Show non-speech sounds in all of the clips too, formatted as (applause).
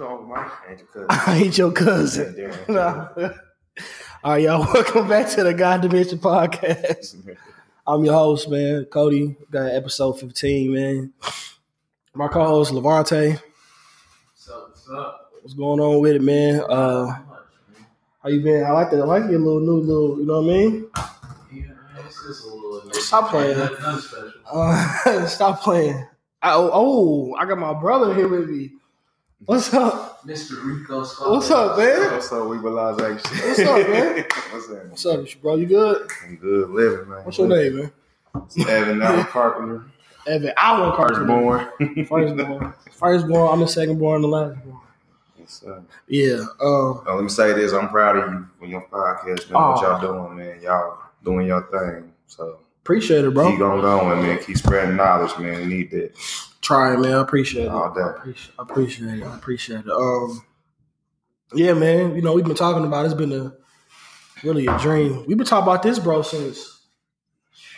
Oh, my ain't your cousin. (laughs) I ain't your cousin. Darren. No. (laughs) All right, y'all. (laughs) Welcome back to the God Dimension podcast. I'm your host, man, Cody. Got episode 15, man. My co-host Levonte. So, what's up? What's going on with it, man? Uh, how you been? I like that. I like your little new little. You know what I mean? Yeah, man, it's just a little. Stop playing. Nothing nothing special. Uh, stop playing. I, oh, I got my brother here with me. What's up? Mr. Rico Scott. What's up, man? What's up, we realize action? What's up, man? (laughs) What's up? What's up, bro? You good? I'm good living, man. What's your name, man? Evan Allen Carpenter. Evan Allen Carter. Firstborn. Firstborn. Firstborn. I'm the secondborn, the lastborn. Yes, sir. Yeah. Um. Uh, let me say this. I'm proud of you for your podcast, man. What y'all doing, man? Y'all doing your thing. So Appreciate it, bro. keep on going, man. Keep spreading knowledge, man. We need that Try it, man. I appreciate it. all I day. appreciate, I appreciate it. I appreciate it. Um, yeah, man. You know, we've been talking about. It's been a really a dream. We've been talking about this, bro, since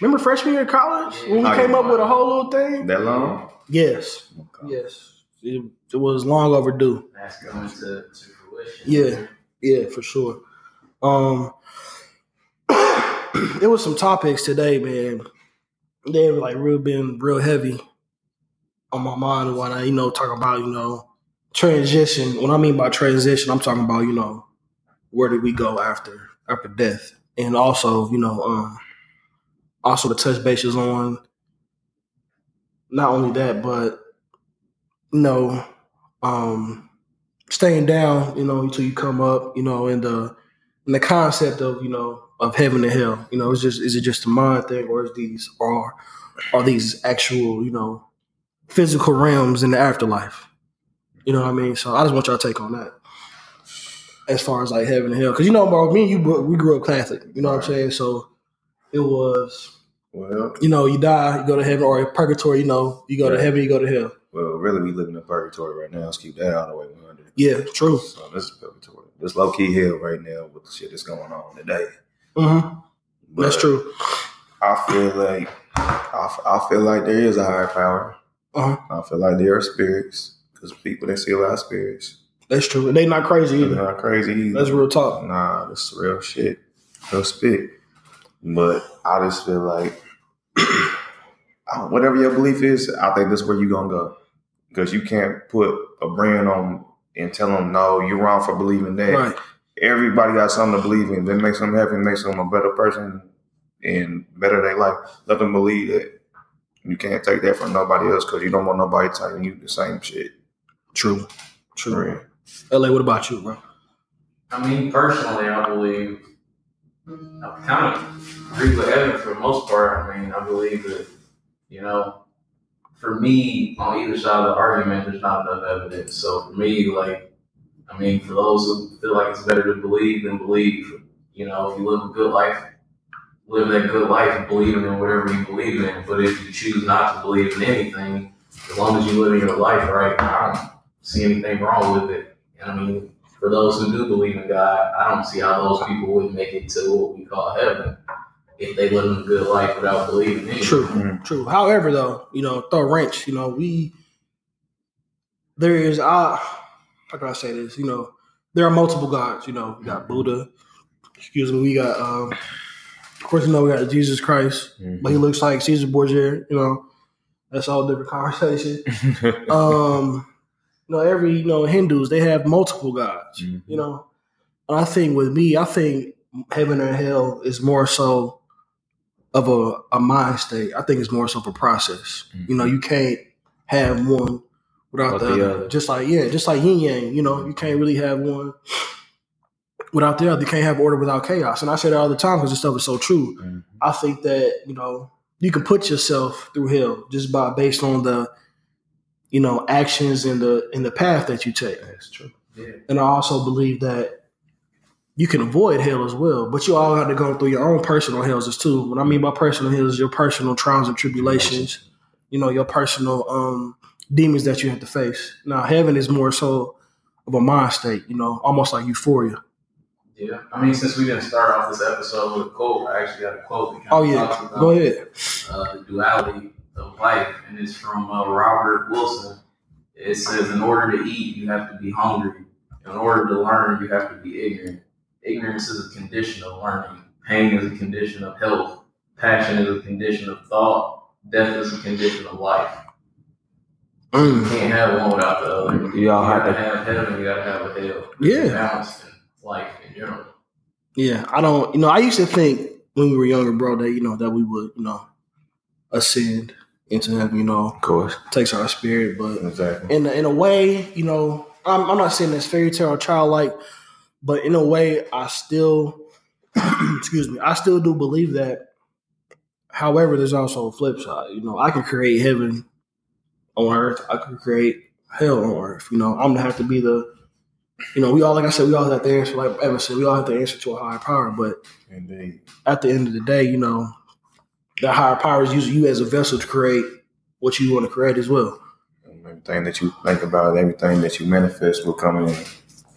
remember freshman year of college when we Oh, came yeah. up with a whole little thing. That long? Yes, Okay. yes. It, it was long overdue. That's coming to, to fruition. Yeah. Yeah, for sure. Um, (clears throat) there was some topics today, man. They were like real been real heavy on my mind and I, You know, talking about you know transition. When I mean by transition, I'm talking about you know where did we go after after death, and also you know um also the touch bases on not only that, but you know um staying down, you know, until you come up, you know, in the in the concept of, you know, of heaven and hell. You know, it's just is it just a mind thing or is these are are these actual, you know, physical realms in the afterlife? You know what I mean? So I just want y'all to take on that. As far as like heaven and hell. Cause you know, bro, me and you we grew up Catholic. You know what I'm saying? So it was, Well, you know, you die, you go to heaven, or purgatory, you know, you go to heaven, you go to hell. well, really, we live in a purgatory right now. Let's keep that out of the way. 100. Yeah, true. So this is purgatory. This low key hell right now with the shit that's going on today. Hmm That's true. I feel like I, I feel like there is a higher power. Uh-huh. I feel like there are spirits because people they see a lot of spirits. That's true. They not crazy They're either. not crazy either. That's real talk. Nah, that's real shit. Real spit. But I just feel like (clears throat) whatever your belief is, I think that's where you're gonna go. Because you can't put a brand on and tell them no, you're wrong for believing that. Right. Everybody got something to believe in. That makes them happy, makes them a better person and better their life. Let them believe that. You can't take that from nobody else because you don't want nobody telling you the same shit. True. True. Right. LA, what about you, bro? I mean, personally, I believe I kind of agree with Evan for the most part. I mean, I believe that, you know, for me, on either side of the argument, there's not enough evidence. So for me, like, I mean, for those who feel like it's better to believe than believe, you know, if you live a good life, live that good life and believing in whatever you believe in. But if you choose not to believe in anything, as long as you live your life right, I don't see anything wrong with it. And I mean, for those who do believe in God, I don't see how those people would make it to what we call heaven if they live a good life without believing in True. Mhm. True. However, though, you know, throw wrench. You know, we there is uh how can I say this? You know, there are multiple gods. You know, we got Buddha. Excuse me. We got um, of course, you know, we got Jesus Christ, but he looks like Caesar Borgia. You know, that's all different conversation. (laughs) um, you know, every you know Hindus they have multiple gods. Mhm. You know, and I think with me, I think heaven and hell is more so of a, a mind state. I think it's more so of a process. You know, you can't have one without the, the other. Just like yeah, just like yin yang. You know, you can't really have one without the other. You can't have order without chaos. And I say that all the time because this stuff is so true. Mhm. I think that you know you can put yourself through hell just by based on the you know actions and the in the path that you take. That's true. Yeah. And I also believe that you can avoid hell as well, but you all have to go through your own personal hells as too. What I mean by personal hells is your personal trials and tribulations, you know, your personal um demons that you have to face. Now heaven is more so of a mind state, you know, almost like euphoria. Yeah. I mean, since we didn't start off this episode with a quote, I actually got a quote that kind Oh of yeah. talks about Go ahead. uh, the duality of life, and it's from uh, Robert Wilson. it says in order to eat, you have to be hungry. In order to learn, you have to be ignorant. Ignorance is a condition of learning. Pain is a condition of health. Passion is a condition of thought. Death is a condition of life. You Mm. can't have one without the other. You all gotta have to- have heaven. You gotta have a hell. Yeah. In life in general. Yeah, I don't. You know, I used to think when we were younger, bro, that you know that we would, you know, ascend into heaven. You know, Of course. takes our spirit, but Exactly. in a, in a way, you know, I'm, I'm not saying it's fairy tale or childlike, but in a way, I still, (clears throat) excuse me, I still do believe that. However, there's also a flip side. You know, I can create heaven on earth. I can create hell on earth. You know, I'm gonna have to be the, you know, we all like I said, we all have to answer. Like Evan said, we all have to answer to a higher power. But Indeed. at the end of the day, you know, that higher power is using you as a vessel to create what you want to create as well. Everything that you think about, everything that you manifest will come in.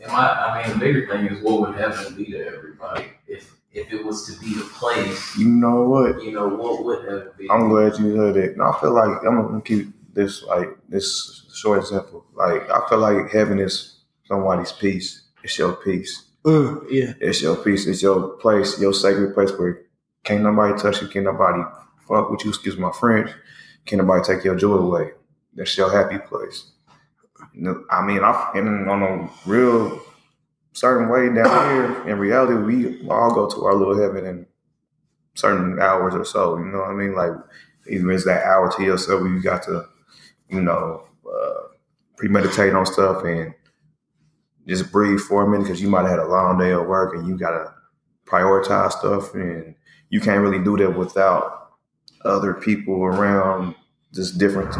And my, I mean, the bigger thing is what would heaven be to everybody if if it was to be a place? You know what? You know, what would heaven be? I'm glad you heard it. No, I feel like I'm gonna keep this like this short and simple. Like I feel like heaven is somebody's peace. It's your peace. Mm, yeah, It's your peace. It's your place, your sacred place where can't nobody touch you, can't nobody fuck with you, excuse my French. Can't nobody take your joy away. That's your happy place. I mean, I in on a real certain way down here. In reality, we all go to our little heaven in certain hours or so. You know what I mean? Like even it's that hour to yourself you got to, you know, uh, premeditate on stuff and just breathe for a minute because you might have had a long day of work and you gotta prioritize stuff and you can't really do that without other people around just different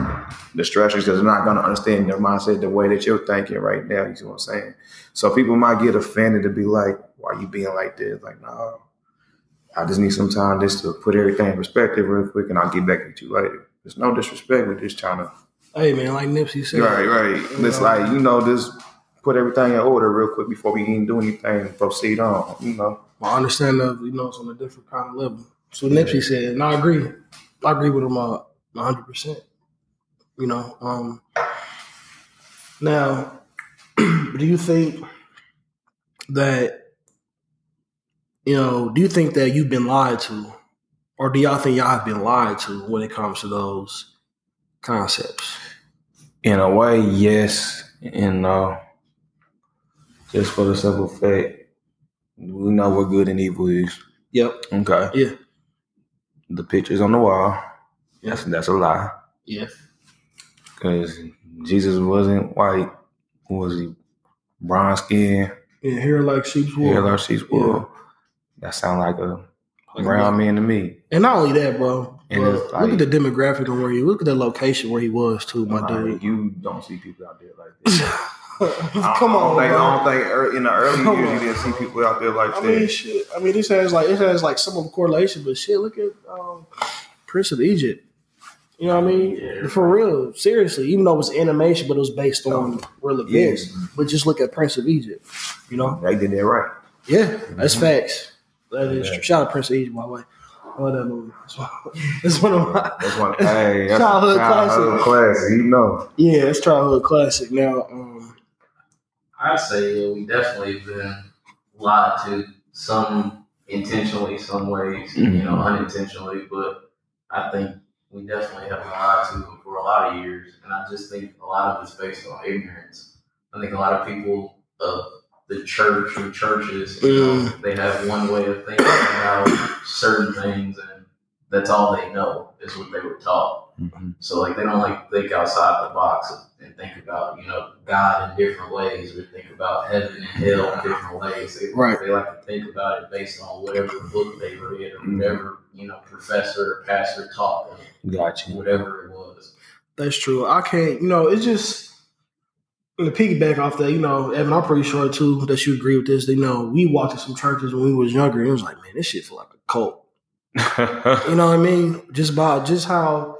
distractions because they're not gonna understand your mindset the way that you're thinking right now. You see what I'm saying? So people might get offended to be like, why you being like this? Like, no, I just need some time just to put everything in perspective real quick and I'll get back at you later. There's no disrespect. We're just trying to hey man, like Nipsey said, Right, right. It's like, you know, just put everything in order real quick before we even do anything and proceed on, you know. my understanding of you know it's on a different kind of level. So Nipsey said, and I agree. I agree with him uh, hundred percent. You know, um, now, (clears throat) do you think that you know? Do you think that you've been lied to, or do y'all think y'all have been lied to when it comes to those concepts? In a way, yes and no. Just for the simple fact, we know what good and evil is. Yep. Okay. Yeah. The pictures on the wall. That's that's a lie. Yeah. Because Jesus wasn't white. Was he brown skin? Yeah. Hair like sheep's wool. Hair like sheep's wool. That sound like a brown man to me. And not only that, bro. And it's look like- at the demographic of where he. Look at the location where he was too, my Like, dude. You don't see people out there like (laughs) this. Come on, think, I don't think in the early Come years on. you didn't see people out there like I that. mean, shit. I mean, this has like it has like some of a correlation, but shit, look at um, Prince of Egypt. You know what I mean? Yeah. For real, seriously. Even though it was animation, but it was based on real events. But just look at Prince of Egypt. You know? they did that right. Yeah, that's facts. That is Yeah. Shout out Prince of Egypt, by the way. I love that movie. It's one, it's one of my That's one. hey, (laughs) that's Childhood childhood classic. You know. yeah, it's childhood classic. Now, um, I'd say yeah, we definitely have been lied to, some intentionally, some ways, you know, Mhm. unintentionally, but I think we definitely have been lied to for a lot of years, and I just think a lot of it's based on ignorance. I think a lot of people of the church or churches, you know, they have one way of thinking about certain things, and that's all they know is what they were taught. Mhm. So like they don't like think outside the box and think about you know God in different ways, or think about heaven and hell in different ways. They, Right. they like to think about it based on whatever book they read or whatever you know professor or pastor taught them, Got you. whatever it was. That's true. I can't, you know, it's just to piggyback off that, you know, Evan, I'm pretty sure too that you agree with this. You know, we walked in some churches when we was younger, and it was like, man, this shit feel like a cult. (laughs) You know what I mean? Just about just how,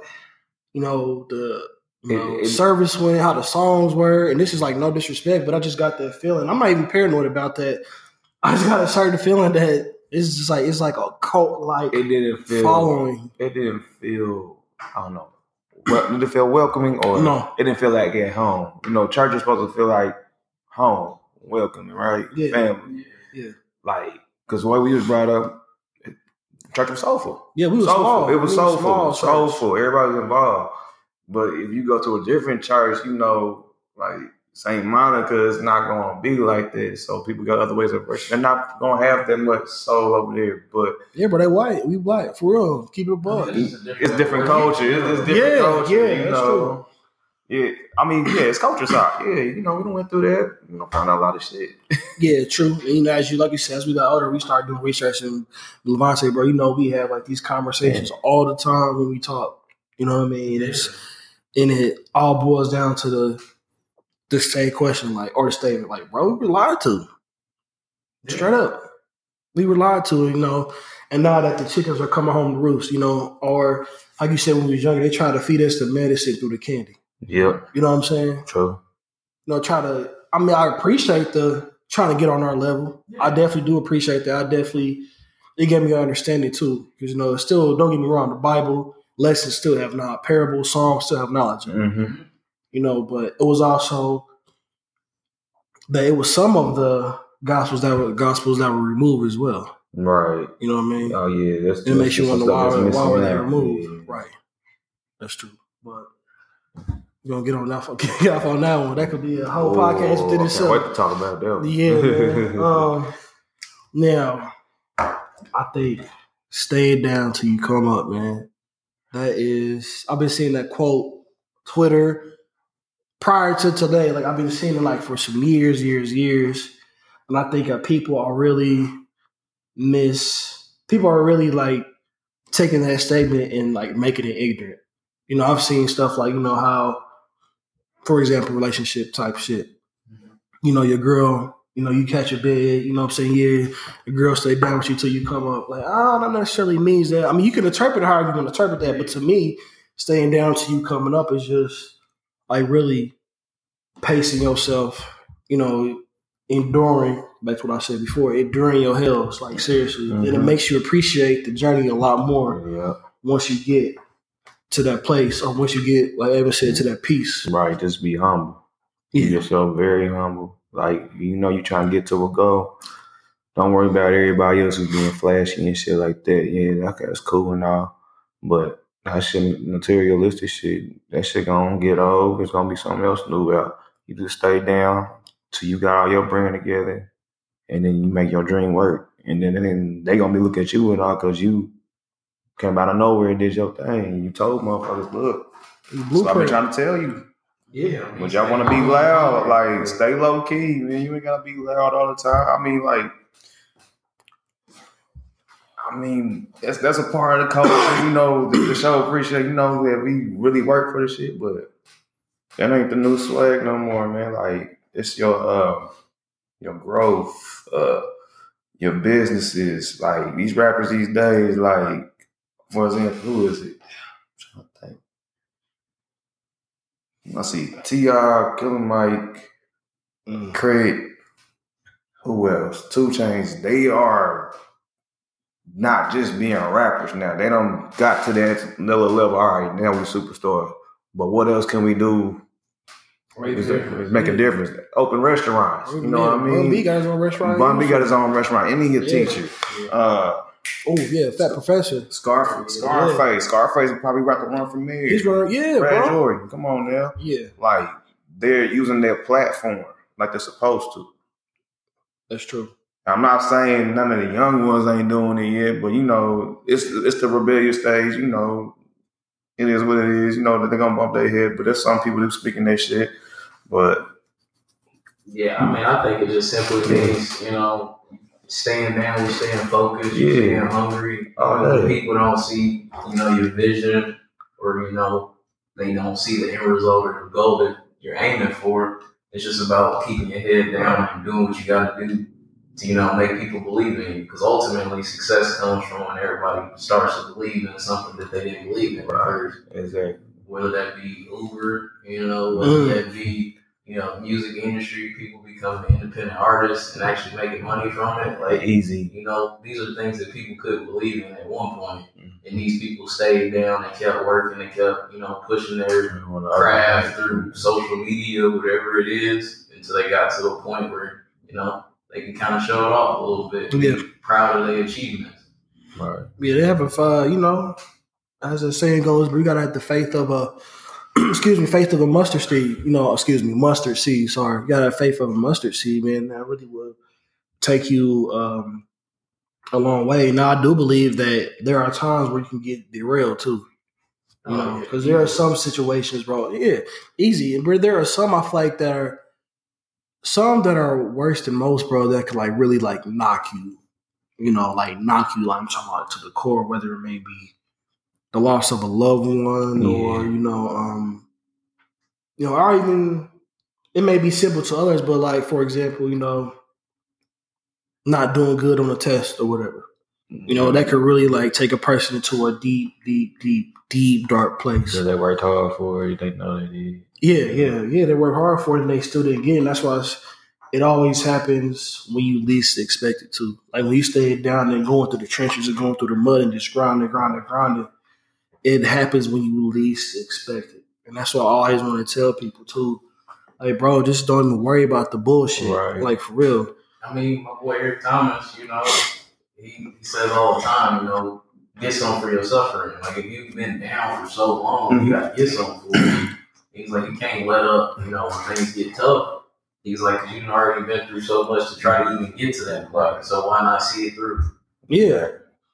you know, the you know, It- it- service went, how the songs were, and this is like no disrespect, but I just got that feeling. I'm not even paranoid about that. I just got a certain feeling that it's just like it's like a cult like it didn't feel. following. It didn't feel. I don't know. Well, did it feel welcoming or No. It didn't feel like at home. You know, church is supposed to feel like home, welcoming, right? Yeah. Family. Yeah. Like, because the way we was brought up, church was soulful. Yeah, we was soulful. small. It was We soulful. soulful. Everybody was involved. But if you go to a different church, you know, like St. Monica is not going to be like this. So people got other ways of worship. They're not going to have that much soul over there. But Yeah, but they white. We black for real. Keep it a buck. It's a it's different culture. It's, it's different Yeah, culture. yeah, you that's know. Yeah, I mean, yeah, it's culture shock. Yeah, you know, we done went through that. You know, found out a lot of shit. (laughs) Yeah, true. And, you know, as you like you said, as we got older, we started doing research and Levonte, bro. You know, we have like these conversations all the time when we talk. You know what I mean? It's and it all boils down to the the same question, like or the statement, like, bro, we were lied to. Straight up. We were lied to, you know, and now that the chickens are coming home to roost, you know, or like you said when we was younger, they try to feed us the medicine through the candy. Yep, You know what I'm saying? true. you know, try to. I mean, I appreciate the trying to get on our level. I definitely do appreciate that. I definitely it gave me an understanding too, because you know, it's still don't get me wrong, the Bible lessons still have not parables, songs still have knowledge. Mm-hmm. You know, but it was also that it was some of the gospels that were gospels that were removed as well. Right. You know what I mean? Oh yeah, that's it makes you wonder why, why were they removed? Yeah. Right. That's true. But we're gonna get on that (laughs) get off on that one. That could be a whole podcast Oh, within itself. wait to talk about that. one. Yeah, man. (laughs) um, now I think stay down till you come up, man. That is, I've been seeing that quote Twitter prior to today. Like I've been seeing it like for some years, years, years, and I think that people are really miss. People are really like taking that statement and like making it ignorant. You know, I've seen stuff like you know how, for example, relationship type shit mm-hmm. you know, your girl, you know, you catch a bed, you know what I'm saying? Yeah, the girl stay down with you till you come up. Like, oh, that necessarily means that. I mean, you can interpret it however you want to interpret that, but to me, staying down till you coming up is just like really pacing yourself, you know, enduring, that's what I said before, enduring your hells, like seriously. And it mm-hmm. makes you appreciate the journey a lot more Yeah. once you get to that place or once you get, like Evan said, to that peace. Right. Just be humble. Keep Yeah. yourself very humble. Like you know, you're trying to get to a goal. Don't worry about everybody else who's being flashy and shit like that. Yeah, that's cool and all, but that shit, materialistic shit, that shit gonna get old. It's gonna be something else new out. You just stay down till you got all your brand together, and then you make your dream work. And then, then they gonna be looking at you and all because you came out of nowhere and did your thing. You told motherfuckers, look, that's what I've been trying to tell you. Yeah. I mean, But y'all want to be loud, like stay low key, man. You ain't gotta be loud all the time. I mean, like, I mean, that's that's a part of the culture. You know, the, the show appreciate. You know that we really work for the shit, but that ain't the new swag no more, man. Like, it's your uh, your growth, uh, your businesses. Like these rappers these days, like for example, who is it? I'm trying to think. I see T.R., Killer Mike, Mm. Craig, who else? 2 Chainz. They are not just being rappers now. They don't got to that another level. All right, now we superstar. But what else can we do? Is make a difference. Open restaurants. You know what I Bun B got his own restaurant. Bun B got his own restaurant, and he a Yeah. teacher. Uh, Oh yeah, Fat Professor. Scarf, Scarface. Scarface will probably about to run from there. He's running. Yeah, Brad bro. Jordan. Come on now. Yeah, Like they're using their platform like they're supposed to. that's true. I'm not saying none of the young ones ain't doing it yet, but you know, it's it's the rebellious stage. You know, it is what it is. You know that they're gonna bump their head, but there's some people who speaking their shit. But Yeah, I mean, I think it just simply means, you know, staying down, you're staying focused, Yeah. you're staying hungry. Oh, When yeah. people don't see, you know, your vision or, you know, they don't see the end result or the goal that you're aiming for. It's just about keeping your head down and doing what you got to do to, you know, make people believe in you. Because ultimately, success comes from when everybody starts to believe in something that they didn't believe in Right. first Exactly. whether that be Uber, you know, whether Mm. that be, you know, music industry, people becoming independent artists and actually making money from it. Like, Easy. you know, these are things that people couldn't believe in at one point. And these people stayed down and kept working and kept, you know, pushing their craft through social media, whatever it is, until they got to a point where, you know, they can kind of show it off a little bit. Yeah. Be proud of their achievements. Right. Yeah, they have a uh, you know, as the saying goes, we gotta have the faith of a (clears throat) excuse me, faith of a mustard seed. You know, excuse me, mustard seed. Sorry, you gotta have faith of a mustard seed, man. That really will take you um, a long way. Now, I do believe that there are times where you can get derailed too. You know, Um, because there are some situations, bro. Yeah, easy, and but there are some I feel like that are some that are worse than most, bro. That could like really like knock you. You know, like knock you. Like I'm talking about to the core, whether it may be the loss of a loved one, or you know, um, you know, or even it may be simple to others, but like for example, you know, not doing good on a test or whatever. You know, that could really like take a person into a deep, deep, deep, deep dark place. Because they worked hard for it, they know they did. Yeah, yeah, yeah. They work hard for it and they still didn't get it. And that's why it's, it always happens when you least expect it to. Like when you stay down and going through the trenches and going through the mud and just grinding, grinding, grinding, it happens when you least expect it. And that's what I always want to tell people too. Like, bro, just don't even worry about the bullshit. Right. Like for real. I mean, my boy Eric Thomas, you know, he, he says all the time, you know, get some for your suffering. Like if you've been down for so long, you mm-hmm. gotta get some for it. He's like, you can't let up, you know, when things get tough. He's like, you you've already been through so much to try to even get to that point. So why not see it through? Yeah.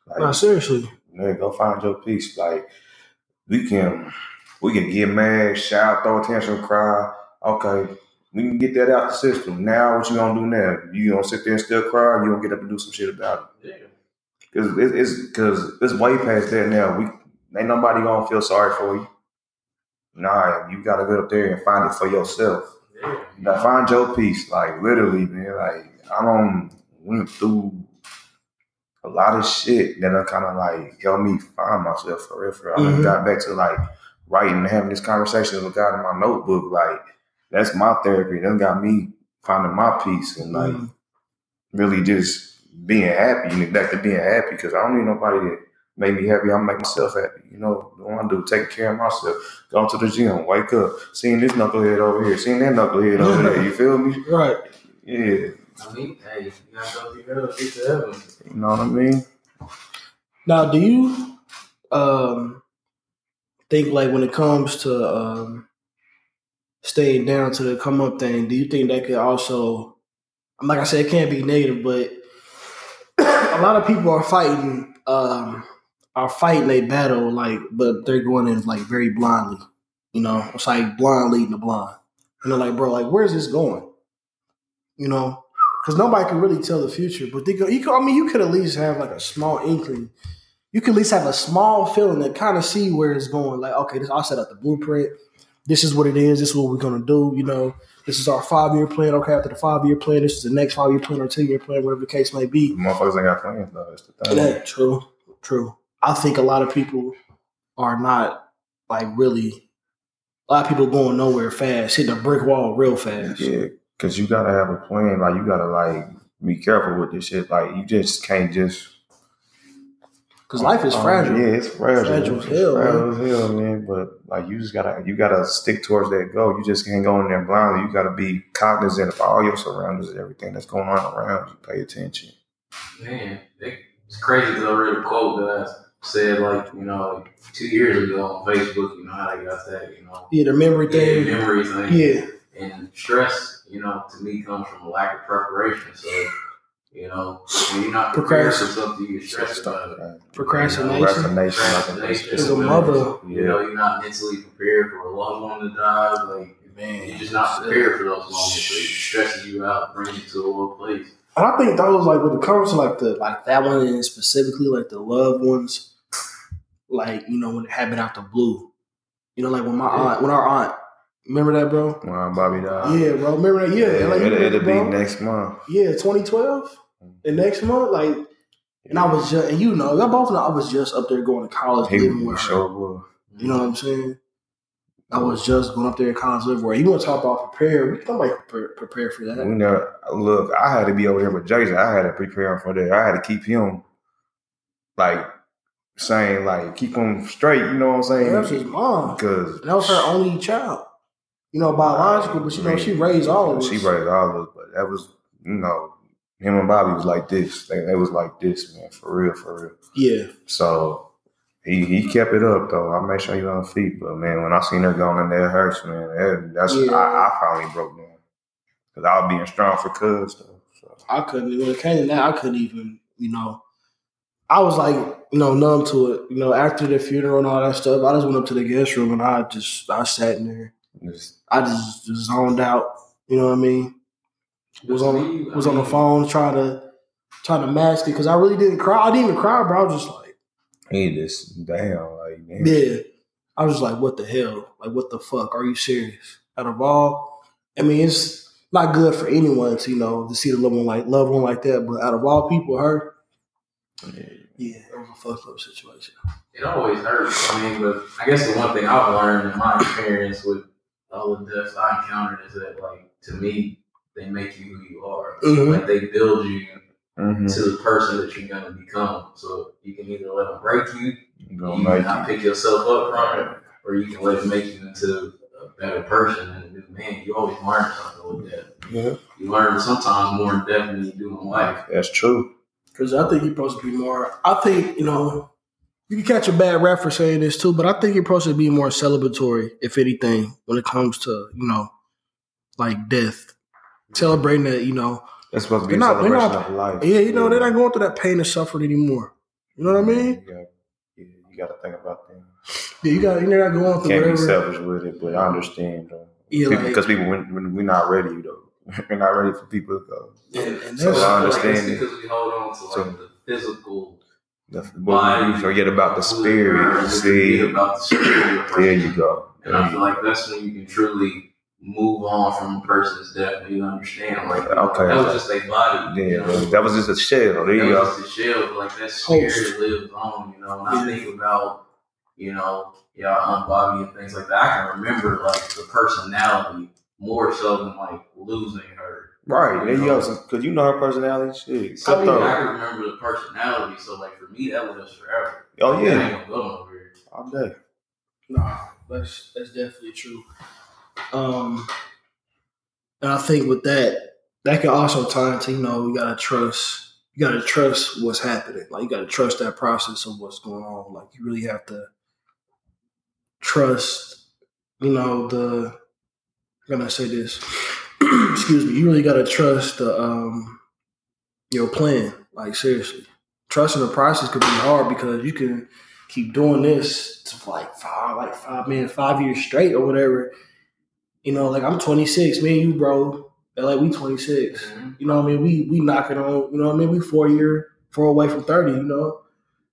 Like, No, seriously. man, go find your peace. Like we can, we can get mad, shout, throw a tantrum, cry. Okay, we can get that out the system. Now, what you gonna do now? You gonna sit there and still cry? Or you gonna get up and do some shit about it? Yeah. Because it's it's because it's way past that now. We ain't nobody gonna feel sorry for you. Nah, you gotta go up there and find it for yourself. Yeah. You gotta find your peace. Like literally, man. Like I don't went through a lot of shit that I kind of like helped me find myself for real. For real. I Mhm. got back to like writing and having this conversation with God in my notebook. Like that's my therapy. That got me finding my peace and like Mhm. really just being happy and back to being happy because I don't need nobody to make me happy. I make myself happy. You know, what I do, taking care of myself. Going to the gym, wake up, seeing this knucklehead over here, seeing that knucklehead over there. You feel me? (laughs) Right. Yeah. I mean, hey, you gotta go through hell to get to heaven. You know what I mean? Now, do you um, think like when it comes to um, staying down to the come up thing, do you think that could also, like I said, it can't be negative, but (coughs) a lot of people are fighting, um, are fighting a battle, like, but they're going in like very blindly. You know, it's like blind leading the blind. And they're like, bro, like, where's this going? You know, because nobody can really tell the future. But they go, you could, I mean, you could at least have like a small inkling. You could at least have a small feeling to kind of see where it's going. Like, okay, this, I'll set up the blueprint. This is what it is. This is what we're gonna do. You know, this is our five year plan. Okay, after the five year plan, this is the next five year plan or ten year plan, whatever the case may be. Motherfuckers ain't got plans though. That's the thing. Yeah, true, true. I think a lot of people are not like really. A lot of people going nowhere fast, hitting a brick wall real fast. Yeah, because you gotta have a plan. Like you gotta like be careful with this shit. Like you just can't just Because life is Um, fragile. Yeah, it's fragile. Fragile as hell, fragile as hell, man. But like you just gotta you gotta stick towards that goal. You just can't go in there blindly. You gotta be cognizant of all your surroundings and everything that's going on around you. Pay attention. Man, it's crazy because I read a quote that I said like you know two years ago on Facebook. You know how they got that. You know, Yeah, the memory yeah, thing. memory thing. Yeah, And stress, you know, to me comes from a lack of preparation. So, you know, when you're not prepared for something, you get stressed about it. procrastination. Procrastination. like, Procrastination. it's- As a mother, You Yeah. know, you're not mentally prepared for a loved one to die. Like, man, you're just not prepared for those moments. So it stresses you out, brings you to a low place. And I think those like when it comes to like the like that one and specifically like the loved ones, like you know when it happened out the blue, you know like when my aunt, when our aunt, remember that, bro? When Bobby died. Yeah, bro, remember that? Yeah, like, it'll, it'll be next month. Yeah, 2012. The mm-hmm. next month, like, and I was just, and you know, y'all both know I was just up there going to college, He living with her. sure was. You know what I'm saying? I was mm-hmm. just going up there in college liverware. You want to talk about prepare? We can like prepare, for that. You know, look, I had to be over here with Jason. I had to prepare him for that. I had to keep him like saying like keep him straight. You know what I'm saying? that was his mom. because That was her only child. You know, biological, but you know, she raised all of us. She raised all of us, but that was you know him and Bobby was like this. They, they was like this, man, for real, for real. Yeah. So he he kept it up though. I made sure you on feet, but man, when I seen her going in there, it hurts, man. That- that's Yeah. I, I finally broke down because I was being strong for cuz though. So. I couldn't when it came to that, I couldn't even, you know. I was like, you know, numb to it. You know, after the funeral and all that stuff, I just went up to the guest room and I just I sat in there. Just, I just, just zoned out. You know what I mean? Was on was on the phone trying to trying to mask it because I really didn't cry. I didn't even cry, bro. I was just like, he just damn like man. yeah. I was just like, what the hell? Like, what the fuck? Are you serious? Out of all, I mean, it's not good for anyone to you know to see the loved one like loved one like that. But out of all people, her, yeah, it was a fucked up situation. it always hurts. I mean, but I guess the one thing I've learned in my experience with all the deaths I encountered is that, like, to me, they make you who you are. Mhm. Like, they build you Mm-hmm. to the person that you're going to become. So you can either let them break you, you can not it. pick yourself up from it, or you can let it make you into a better person and a new man. You always learn something with that. Yeah, You learn sometimes more in depth than you do in life. that's true. Because I think you're supposed to be more. I think you know you can catch a bad rap for saying this too, but I think you're supposed to be more celebratory, if anything, when it comes to you know like death, celebrating that you know. That's supposed to be a not- celebration not- of life. Yeah, you know they're not going through that pain and suffering anymore. You know what I mean? You yeah, you got to think about them. Yeah, you got you're not going through Can't be selfish with it, but I understand though. Yeah, People- like- because people when, when we're not ready though. (laughs) we're not ready for people to go. And, and So that's, I I like understand it's because we hold on to like So- the physical The, but we forget about the spirit. We See, forget about the spirit. there you go. And I feel like that's when you can truly move on from a person's death and you understand like Okay. that was just a body. Yeah, you know? that was just a shell. There that you go. was just a shell, but like that spirit Host. lives on, you know. And I think about, you know, y'all Aunt Bobby and things like that. I can remember like the personality more so than like losing her. Right, there you go. Because you know her personality. Shit. I mean, I can remember the personality, so like for me that lives forever. Oh, yeah. I ain't gonna go nowhere. All day. Nah, that's that's definitely true. Um, and I think with that, that can also tie into you know you gotta trust. You gotta trust what's happening. Like you gotta trust that process of what's going on. Like you really have to trust. You know the. I'm gonna say this. (clears throat) Excuse me. You really gotta trust the um your plan. Like seriously, trusting the process could be hard because you can keep doing this to like five, like five, man, five years straight or whatever. You know, like I'm 26, me and you, bro. Like we 26. You know what I mean? We we knocking on, you know what I mean? We four year, four away from 30, you know?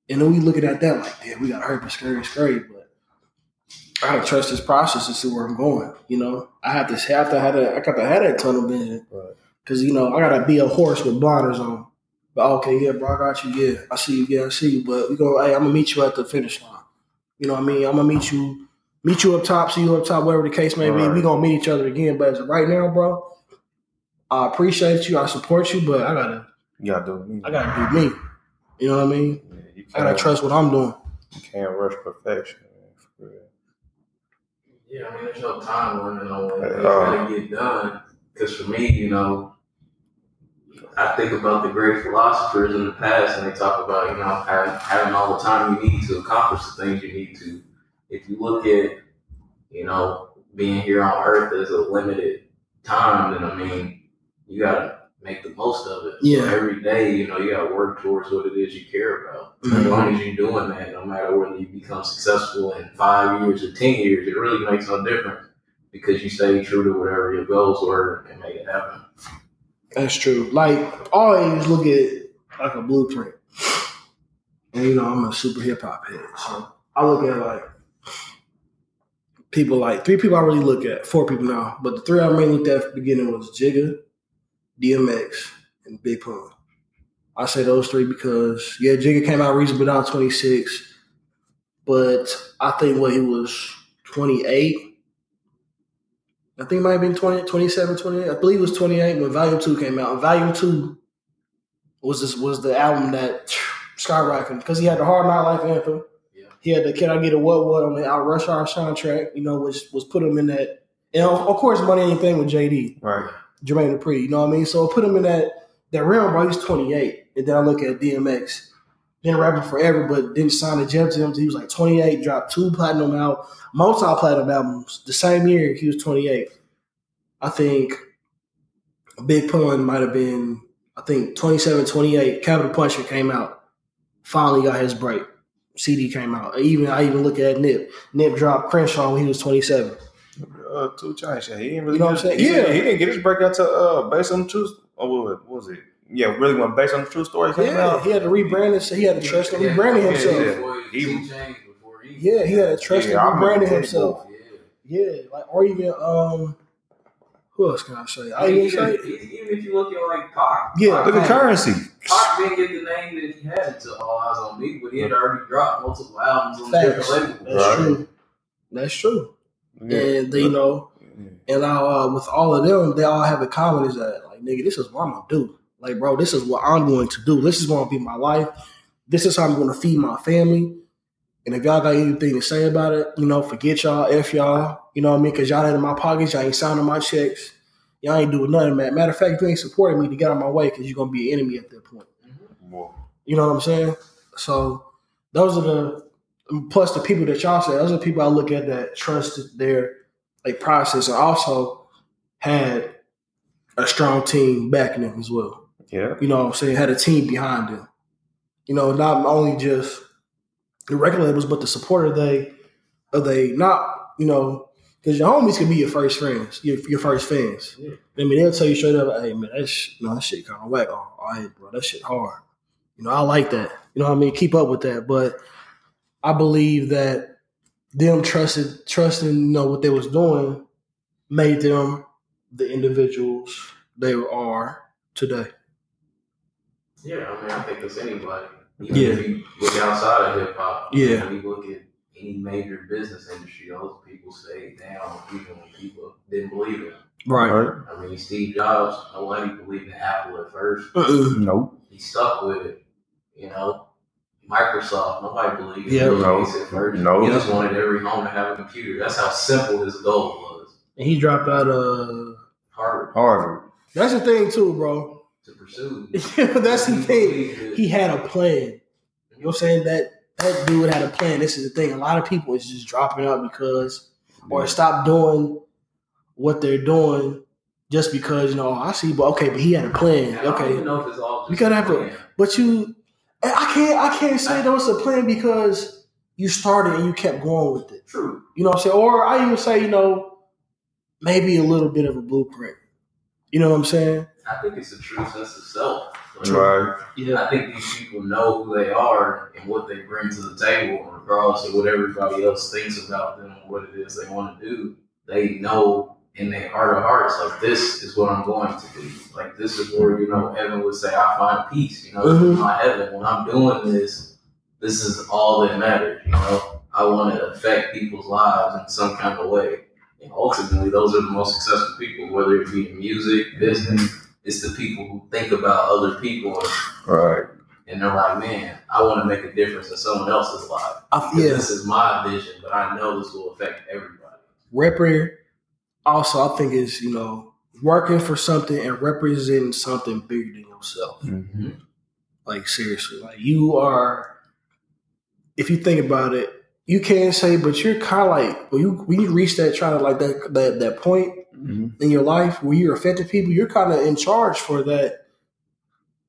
And then we looking at that like, damn, we got hurt, but scary, scary. But I gotta trust this process to see where I'm going. You know, I have to have to have that. I got to have that tunnel vision Right. because you know I gotta be a horse with blinders on. But okay, yeah, bro, I got you. Yeah, I see you. Yeah, I see you. But we go. Hey, I'm gonna meet you at the finish line. You know what I mean? I'm gonna meet you, meet you up top, see you up top, whatever the case may be. Right. We gonna meet each other again. But as of right now, bro, I appreciate you. I support you, but I gotta, You gotta do me. I gotta do me. You know what I mean? Yeah, you I gotta trust what I'm doing. You can't rush perfection. Man, for real. Yeah, I mean, there's no time limit on when it's all. gotta get done. Because for me, you know, I think about the great philosophers in the past, and they talk about, you know, having, having all the time you need to accomplish the things you need to. If you look at, you know, being here on Earth as a limited time, then I mean, you gotta make the most of it. Yeah. So every day, you know, you gotta work towards what it is you care about. As Mhm. long as you're doing that, no matter whether you become successful in five years or ten years, it really makes no difference because you stay true to whatever your goals were and make it happen. That's true. Like always look at like a blueprint. And you know, I'm a super hip hop head. So I look at like people like three people I really look at, four people now. But the three I mainly looked at at the beginning was Jigga, DMX, and Big Pun. I say those three because yeah, Jigga came out reasonably down 26, but I think when he was 28, I think it might have been 20, 27, 28. I believe it was 28 when Volume 2 came out. And Volume 2 was this was the album that (tsk) skyrocketed because he had the Hard Knock Life anthem. Yeah. He had the Can I Get a What What on the Out Rush Hour soundtrack, you know, which was put him in that. And of course, Money Anything with JD, Right. Jermaine Dupri, you know what I mean? So it put him in that, that realm, bro. He's 28. And then I look at DMX. Been rapping forever, but didn't sign a gem to him. He was like 28, dropped two platinum out, multi platinum albums the same year he was 28. I think Big Pun might have been, I think 27, 28. Capital Puncher came out. Finally got his break. CD came out. Even I even look at Nip. Nip dropped Crenshaw when he was 27. Uh, two Giants. Yeah, he didn't really. You know what I'm saying? He, Yeah. he didn't get his breakout to uh based on the truth. Oh, what was it? Yeah, really went based on the true story. Came Yeah, out. he had to rebrand it. So he had to trust and rebranding yeah, himself. yeah. Before He- he, before he. Yeah, he had to trust Yeah, and remember rebranding himself. Yeah. Yeah, like or even um, who else can I say? I I even even, say even if you look at like Pac, Yeah, Pac, Look at currency. Pac didn't get the name that he had until All Eyez on Me, but he had already dropped multiple albums on Facts. different labels. that's Right. true. That's true. Yeah. And they, you know, and I, uh, with all of them, they all have in common is that like nigga, this is what I'm gonna do. Like, bro, this is what I'm going to do. This is gonna be my life. This is how I'm gonna feed my family. And if y'all got anything to say about it, you know, forget y'all, F y'all, you know what I mean? Cause y'all ain't in my pockets, y'all ain't signing my checks. Y'all ain't doing nothing, man. Matter of fact, you ain't supporting me to get out of my way, cause you're gonna be an enemy at that point. Well, You know what I'm saying? So those are the plus the people that y'all said, those are the people I look at that trusted their like process and also had a strong team backing them as well. yeah. You know what I'm saying? Had a team behind them. You know, not only just the record labels, but the support of they of they not, you know, because your homies can be your first friends, your, your first fans. Yeah. I mean, they'll tell you straight up, hey man, that shit, no, that shit kind of whack. Oh, all right, bro, that shit hard. You know, I like that. You know what I mean? Keep up with that. But I believe that them trusted trusting, you know, what they was doing made them the individuals they are today. Yeah, I mean, I think it's anybody. Even Yeah. if you look outside of hip hop, Yeah. When you look at any major business industry, those people stay down even when people didn't believe in them. Right. I mean, Steve Jobs, nobody believed in Apple at first. Mm-mm. Nope. He stuck with it. You know, Microsoft, nobody believed in Yeah. Bill No. Gates. No. He just wanted every home to have a computer. That's how simple his goal was. And he dropped out of. Harvard Harvard. That's the thing too, bro. to pursue. (laughs) That's the thing. He had a plan. You know what I'm saying? That that dude had a plan. This is the thing. A lot of people is just dropping out because or stop doing what they're doing just because, you know, I see, but okay, but he had a plan. I don't Okay. even know if it's all just You gotta have to- plan. But you I can't I can't say that was a plan because you started and you kept going with it. True. You know what I'm saying? Or I even say, you know, maybe a little bit of a blueprint. You know what I'm saying? I think it's a true sense of self. Right. Yeah. I think these people know who they are and what they bring to the table, regardless of what everybody else thinks about them or what it is they want to do. They know in their heart of hearts, like this is what I'm going to do. Like this is where you know Evan would say, I find peace. You know, Mhm. my heaven. When I'm doing this, this is all that matters. You know, I want to affect people's lives in some kind of way. And ultimately, those are the most successful people, whether it be in music, business. It's the people who think about other people and Right. and they're like, man, I want to make a difference in someone else's life. I, yeah. This is my vision, but I know this will affect everybody. Rapper also I think is, you know, working for something and representing something bigger than yourself. Mm-hmm. Like seriously. Like you are if you think about it, you can say, but you're kinda like when you when you reach that trying to like that that that point Mm-hmm. in your life where you're affecting people, you're kind of in charge for that.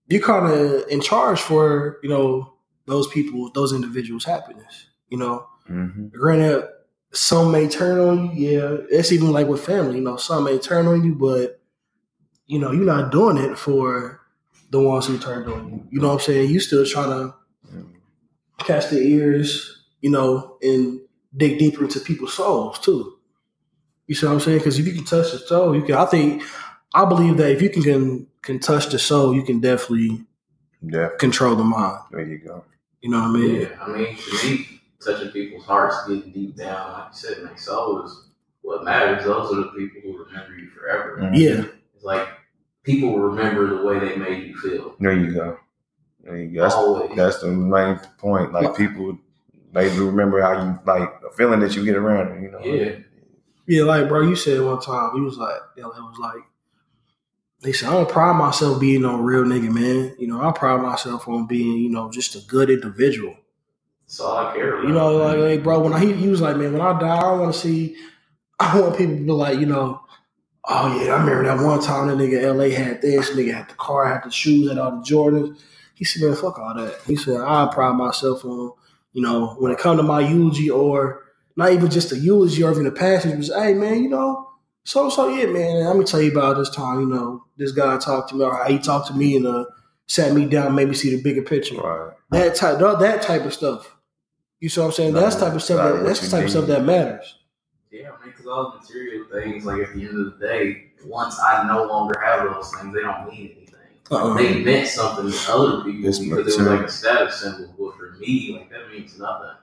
You're kind of in charge for you know those people, those individuals' happiness. You know, Mm-hmm. granted, some may turn on you. Yeah, it's even like with family. You know, some may turn on you, but you know, you're not doing it for the ones who turned on you. You know what I'm saying? You still trying to catch the ears, you know, and dig deeper into people's souls too. You see what I'm saying? Because if you can touch the soul, you can. I think, I believe that if you can can, can touch the soul, you can definitely Yeah. control the mind. There you go. You know what I mean? Yeah, I mean, to me, touching people's hearts, getting deep down, like you said, man, soul is what matters. Those are the people who remember you forever. Mhm. Yeah, It's like people remember the way they made you feel. There you go. There you go. That's, Always. that's the main point. Like people, they remember how you like a feeling that you get around them. You know. Yeah. yeah. Like bro, you said one time he was like, it was like. They said, I don't pride myself being no real nigga, man. You know, I pride myself on being, you know, just a good individual. That's all I care about. You know, like, like bro, when I, he, he was like, man, when I die, I want to see, I want people to be like, you know, oh yeah, I remember that one time that nigga LA had this, nigga had the car, had the shoes, had all the Jordans. He said, man, fuck all that. He said, I pride myself on, you know, when it come to my eulogy or not even just a eulogy or even a passage, was, hey man, you know, so so yeah, man. Let me tell you about this time. You know, this guy talked to me, or he talked to me and uh, sat me down, made me see the bigger picture Right. that type that type of stuff. You see what I'm saying? That's the type of stuff. That, that's the you type of stuff that matters. Yeah, I mean, because all the material things, like at the end of the day, once I no longer have those things, they don't mean anything. Uh-uh. They meant something to other people It's because it was material. like a status symbol. But for me, like that means nothing.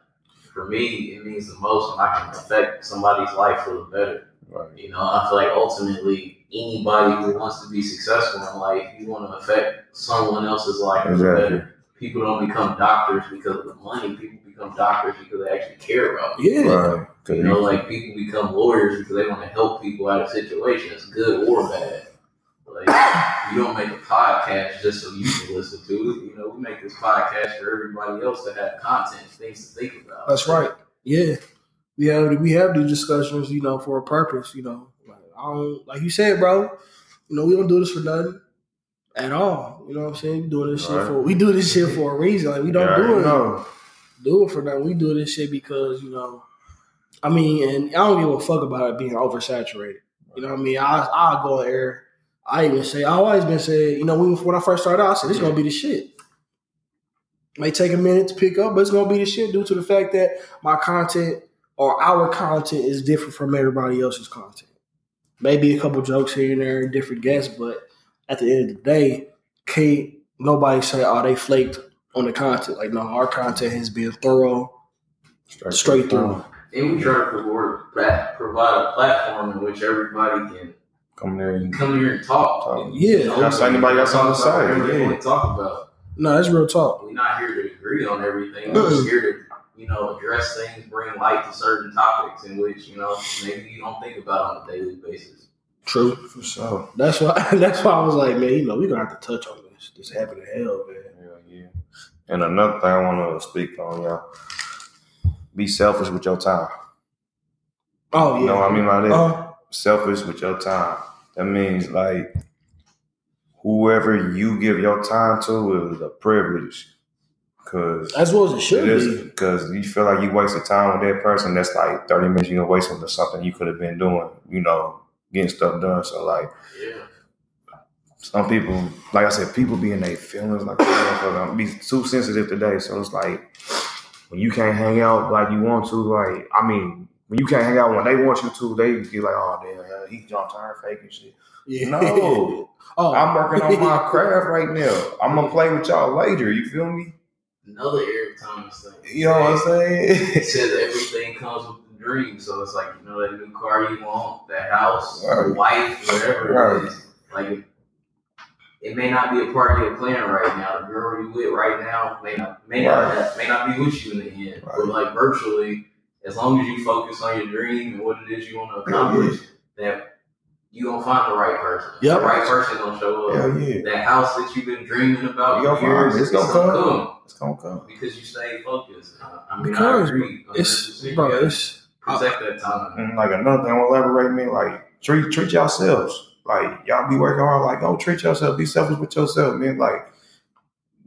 For me, it means the most when I can affect somebody's life for the better. Right. You know, I feel like ultimately anybody who wants to be successful in life, you want to affect someone else's life for the Exactly. better. People don't become doctors because of the money. People become doctors because they actually care about you. Yeah. Right. 'Cause You you- know, like people become lawyers because they want to help people out of situations, good or bad. Like you don't make a podcast just so you can listen to it. You know, we make this podcast for everybody else to have content, things to think about. That's right. Yeah. We have we have these discussions, you know, for a purpose. You know, like, I don't like you said, bro. You know, we don't do this for nothing at all. You know what I'm saying? We do this shit Right. for we do this shit for a reason. Like we don't Yeah, do I it. Do it for nothing. We do this shit because you know, I mean, and I don't give a fuck about it being oversaturated. You know what I mean? I I go air. I even say I always been saying, you know, when, when I first started out, I said this is gonna be the shit. May take a minute to pick up, but it's gonna be the shit due to the fact that my content or our content is different from everybody else's content. Maybe a couple jokes here and there, different guests, but at the end of the day, can't nobody say, "Oh, they flaked on the content." Like, no, our content has been thorough, straight through. And we try to provide, provide a platform in which everybody can Come there and come here and talk. Talk. And, Yeah. you know, That's anybody got something to talk about say, they yeah. want to talk about. No, that's real talk. We're not here to agree on everything. Uh-uh. We're just here to, you know, address things, bring light to certain topics in which, you know, maybe you don't think about on a daily basis. True. for sure. That's why. (laughs) That's why I was like, man, you know, we're gonna have to touch on this. This happened to hell, man. Yeah, yeah. And another thing I want to speak on, y'all. Be selfish with your time. Oh yeah. You know what I mean by that? Uh, selfish with your time. That means like whoever you give your time to is a privilege. Cause as well as it should it is be. because you feel like you wasted time with that person. That's like thirty minutes you gonna waste on something you could have been doing. You know, getting stuff done. So like Yeah. Some people, like I said, people be in their feelings like I'm be too sensitive today. So it's like when you can't hang out like you want to, like I mean, when you can't hang out when they want you to, they be like, oh damn, yeah, he jumped on fake and shit. Yeah. No. (laughs) oh, I'm working on my (laughs) craft right now. I'm gonna play with y'all later. You feel me? Another Eric Thomas thing. You know what I'm saying? It saying? says everything comes with the dream. So it's like, you know, that new car you want, that house, Right. wife, whatever Right. it is. Like, it, may not be a part of your plan right now. The girl you with right now may not may not may not be with you in the end. Right. But like virtually, as long as you focus on your dream and what it is you want to accomplish, that you gonna find the right person. Yep. The right person gonna show up. Hell yeah. That house that you've been dreaming about You for years, find it. It's gonna come. It's gonna come. because you stay focused. I mean, Because, I agree. It's bro, it's protect that time. And like another thing to elaborate, man, like treat treat yourselves. Like y'all be working hard, like go treat yourself, be selfish with yourself, man. Like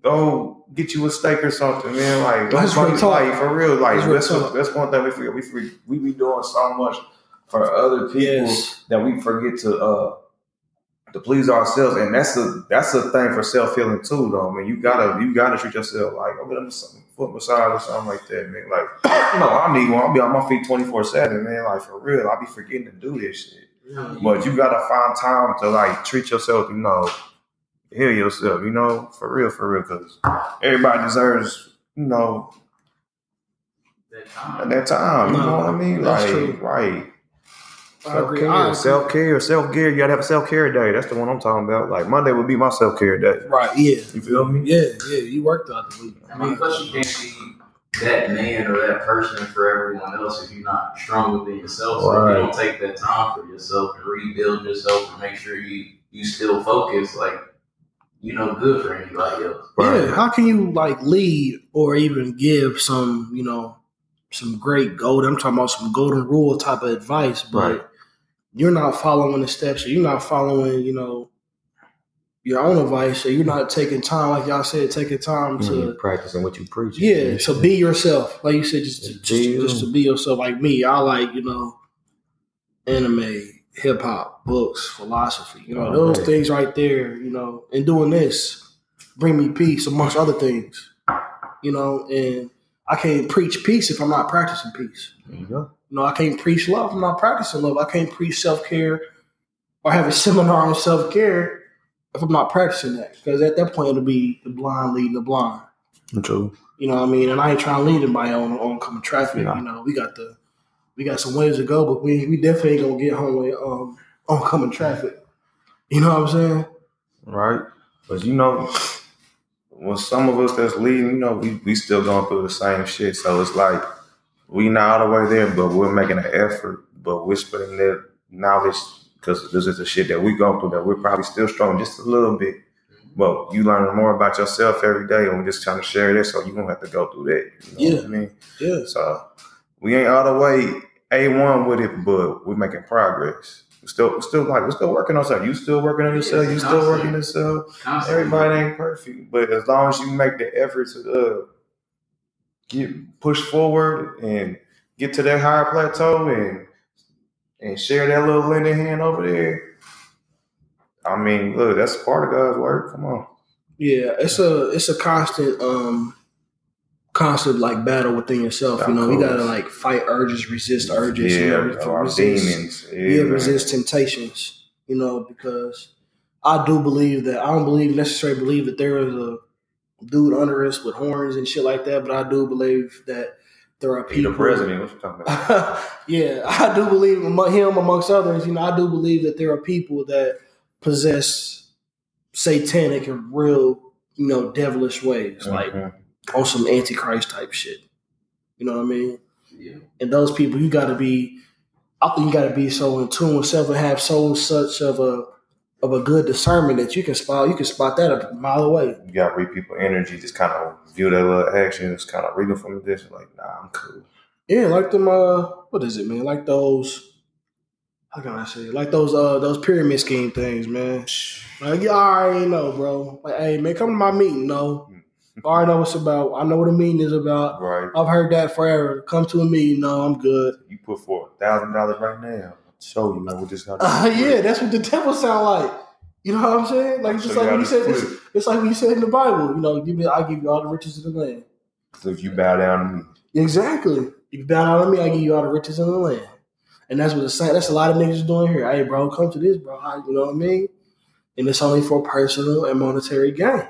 go get you a steak or something, man. Like go That's real like for real. Like That's that's that's one thing we forget. We forget, we be doing so much for other people yes. that we forget to uh to please ourselves, and that's a that's a thing for self healing too, though. I mean, you gotta you gotta treat yourself like I'm gonna some foot massage or something like that, man. Like (coughs) you know, I need one. I'll be on my feet twenty four seven, man. Like for real, I'll be forgetting to do this shit. Mm. But you gotta find time to like treat yourself, you know, heal yourself, you know, for real, for real, because everybody deserves, you know, that time. that time. You know what I mean? That's like, true. right. Self care, self care, self care. You gotta have a self care day. That's the one I'm talking about. Like Monday would be my self care day. Right, yeah. You feel me? Yeah, yeah. You worked out the week. I mean, plus you can't be that man or that person for everyone else if you're not strong within yourself. So if you don't take that time for yourself to rebuild yourself and make sure you you still focus, like you know, good for anybody else. Right. Yeah, how can you like lead or even give some, you know, some great gold? I'm talking about some golden rule type of advice, but Right. you're not following the steps, or you're not following, you know, your own advice, or you're not taking time, like y'all said, taking time to, Mhm, Practicing what you preach. yeah. So be yourself, like you said, just Just just, just, to be yourself. Like me, I like you know, anime, hip hop, books, philosophy. You know, Oh, those man. things right there. You know, and doing this bring me peace amongst other things. You know, and I can't preach peace if I'm not practicing peace. You. You know, I can't preach love. if I'm not practicing love. I can't preach self care or have a seminar on self care if I'm not practicing that. Because at that point, it'll be the blind leading the blind. True. You know what I mean? And I ain't trying to lead anybody on oncoming traffic. Nah. You know, we got the we got some ways to go, but we we definitely ain't gonna get home with um (laughs) oncoming traffic. You know what I'm saying? Right. But you know, with some of us that's leading, you know, we, we still going through the same shit. So it's like we not all the way there, but we're making an effort, but we're spreading that knowledge because this is the shit that we go through that we're probably still strong just a little bit. But you learn more about yourself every day, and we're just trying to share this, so you don't have to go through that. You know what I mean? Yeah. So we ain't all the way a one with it, but we're making progress. We're still, we're still like we're still working on something. You still working on yourself. You still working on yourself. Constantly. Everybody ain't perfect, but as long as you make the effort to uh, get push forward and get to that higher plateau and and share that little lending hand over there. I mean, look, that's part of God's work. Come on. Yeah, it's a it's a constant um constant like battle within yourself. You know, you gotta like fight urges, resist urges, you yeah, know, our resist, demons. Yeah, yeah, resist temptations. You know, because I do believe that I don't believe necessarily believe that there is a dude under us with horns and shit like that, but I do believe that there are He the president. What you talking (laughs) about? yeah, I do believe among him amongst others. You know, I do believe that there are people that possess satanic and real, you know, devilish ways, like Mhm. on some antichrist type shit. You know what I mean? Yeah. And those people, you got to be. I think you got to be so in tune with self and have so such of a of a good discernment that you can spot you can spot that a mile away. you gotta read people energy, just kind of view their little actions, kind of read them from a distance, like, nah, I'm cool. Yeah, like them. Uh, what is it, man? Like those. How can I say? it? Like those. Uh, those pyramid scheme things, man. Like, I already know, bro. Like, hey, man, come to my meeting. No, I already know what's about. I know what a meeting is about. Right. I've heard that forever. Come to a meeting. No, I'm good. You put for a thousand dollars right now. Show you, man. We just got Uh, yeah, that's what the devil sound like. You know what I'm saying? Like I'll just like you when you said, it's, it's like when you said in the Bible. You know, give me, I give you all the riches of the land. So if you bow down to me, Exactly. If you bow down to me, I give you all the riches in the land. And that's what the same. That's a lot of niggas doing here. Hey, bro, come to this, bro. You know what I mean? And it's only for personal and monetary gain.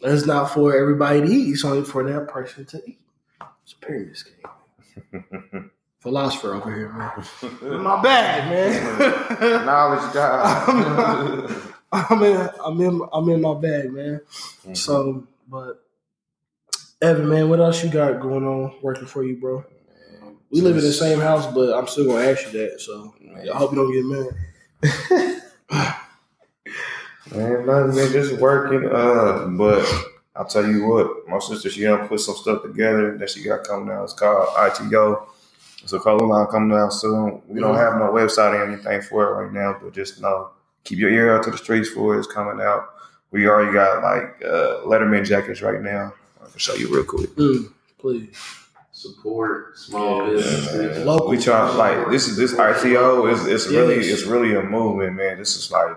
It's not for everybody to eat. It's only for that person to eat. It's a pyramid scheme. (laughs) Philosopher over here, man. (laughs) My bad, man. (laughs) Knowledge God. (laughs) I'm in, I'm in, I'm in my bag, man. Mhm. So, but Evan, man, what else you got going on working for you, bro? We live in the same house, but I'm still gonna ask you that. So I hope you don't get mad. Man, nothing, man, just working. Uh, but I'll tell you what, my sister, she done put some stuff together that she got coming out. It's called ITO. It's a clothing line coming out soon. We don't have no website or anything for it right now, but just know, keep your ear out to the streets for it. It's coming out. We already got like uh, Letterman jackets right now. I can show you real quick. Mm, please. Support small Yeah, businesses. Local. We try like this is this ITO is it's really Yes. it's really a movement, man. This is like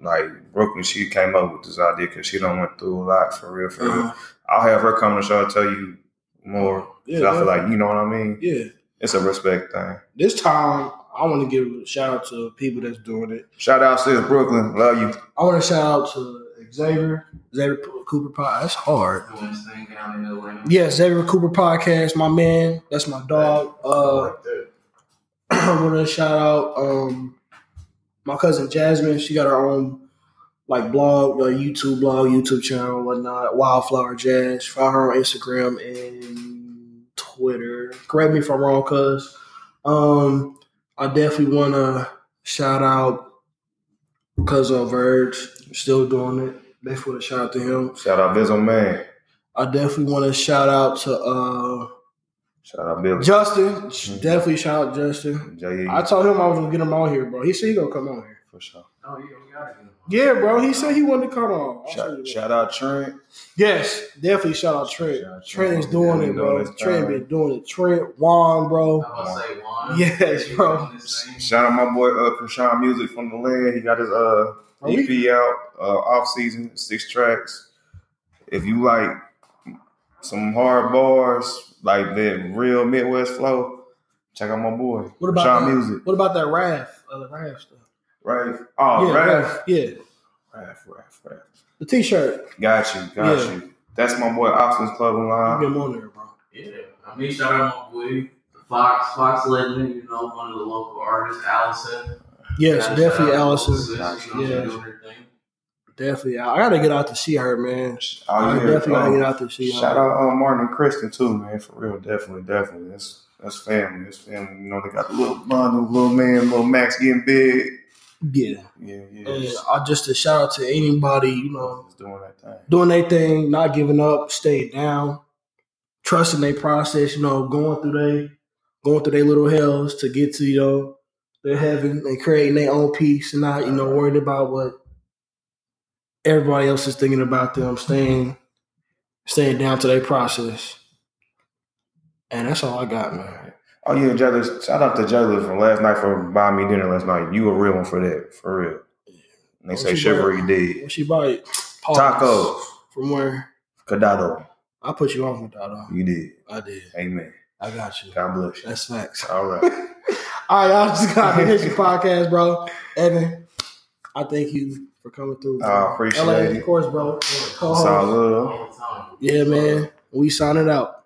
like Brooklyn. She came up with this idea because she done went through a lot for real, for real. Uh, I'll have her come on the show and tell you more. yeah, I feel like you know what I mean. yeah. It's a respect thing. This time, I want to give a shout out to people that's doing it. Shout out sis Brooklyn, love you. I want to shout out to Xavier, Xavier Cooper Pod. That's hard. Doing this thing down in Atlanta. Yeah, Xavier Cooper Podcast, my man. That's my dog. Uh, (clears throat) I want to shout out um, my cousin Jasmine. She got her own like blog, uh, YouTube blog, YouTube channel, whatnot. Wildflower Jazz. Follow her on Instagram and Twitter. Correct me if I'm wrong, cuz. Um, I definitely want to shout out because of Verge. Still doing it. Definitely want to shout out to him. Shout out Bizzle Man. I definitely want to shout out to uh, Shout out Billy. Justin. Definitely shout out Justin. J.E. I told him I was gonna get him out here, bro. He said he gonna come on here. for sure. Oh, you, you gotta get him. Yeah, bro. He said he wanted to come on. I'll show you Shout, shout out Trent. Yes, definitely shout out Trent. Shout out Trent is doing Yeah, it, bro. doing Trent thing. been doing it. Trent, Juan, bro. I was say Juan. (laughs) Yes, bro. doing his thing. Shout out my boy uh Krishan Music from the land. He got his uh Are we- EP out, uh off season, six tracks. If you like some hard bars, like that real Midwest flow, check out my boy. What about Krishan that? Music? What about that Raph? Uh, the Raph stuff. Right? Oh, yeah, right. Raph. Yeah, Raph, Raph, Raph. the T-shirt. Got you, got Yeah. you. That's my boy Austin's clothing You line. get him on there, bro. Yeah, I mean, shout out my boy, Fox, Fox Legend. You know, one of the local artists, Allison. Yes, Shout definitely out Allison. Sis, you know, she Yeah. doing her. Definitely. I gotta get out to see her, man. Oh, I yeah. definitely gotta um, get out to see her. Shout out uh, Martin and Kristen too, man. For real, definitely, definitely. That's that's family. That's family. You know, they got the little bundle, little man, little Max getting big. Yeah. Yeah, yeah. And Just, I just to shout out to anybody, you know, just doing that thing. doing their thing, not giving up, staying down, trusting their process, you know, going through they going through their little hells to get to, you know, their heaven and creating their own peace and not, you know, worried about what everybody else is thinking about them, staying staying down to their process. And that's all I got, man. Oh yeah, Jayla. Shout out to Jayla from last night for buying me dinner last night. You a real one for that, for real. And they say What you chivalry did. What she buy? Tacos. From where? Condado. I put you on that. You did. I did. Amen. I got you. God bless you. That's facts. All right. (laughs) All right, y'all just got to finish your podcast, bro. Evan, I thank you for coming through. bro. I appreciate LA, it. of course, bro. Co-host. Yeah, man. We signing out.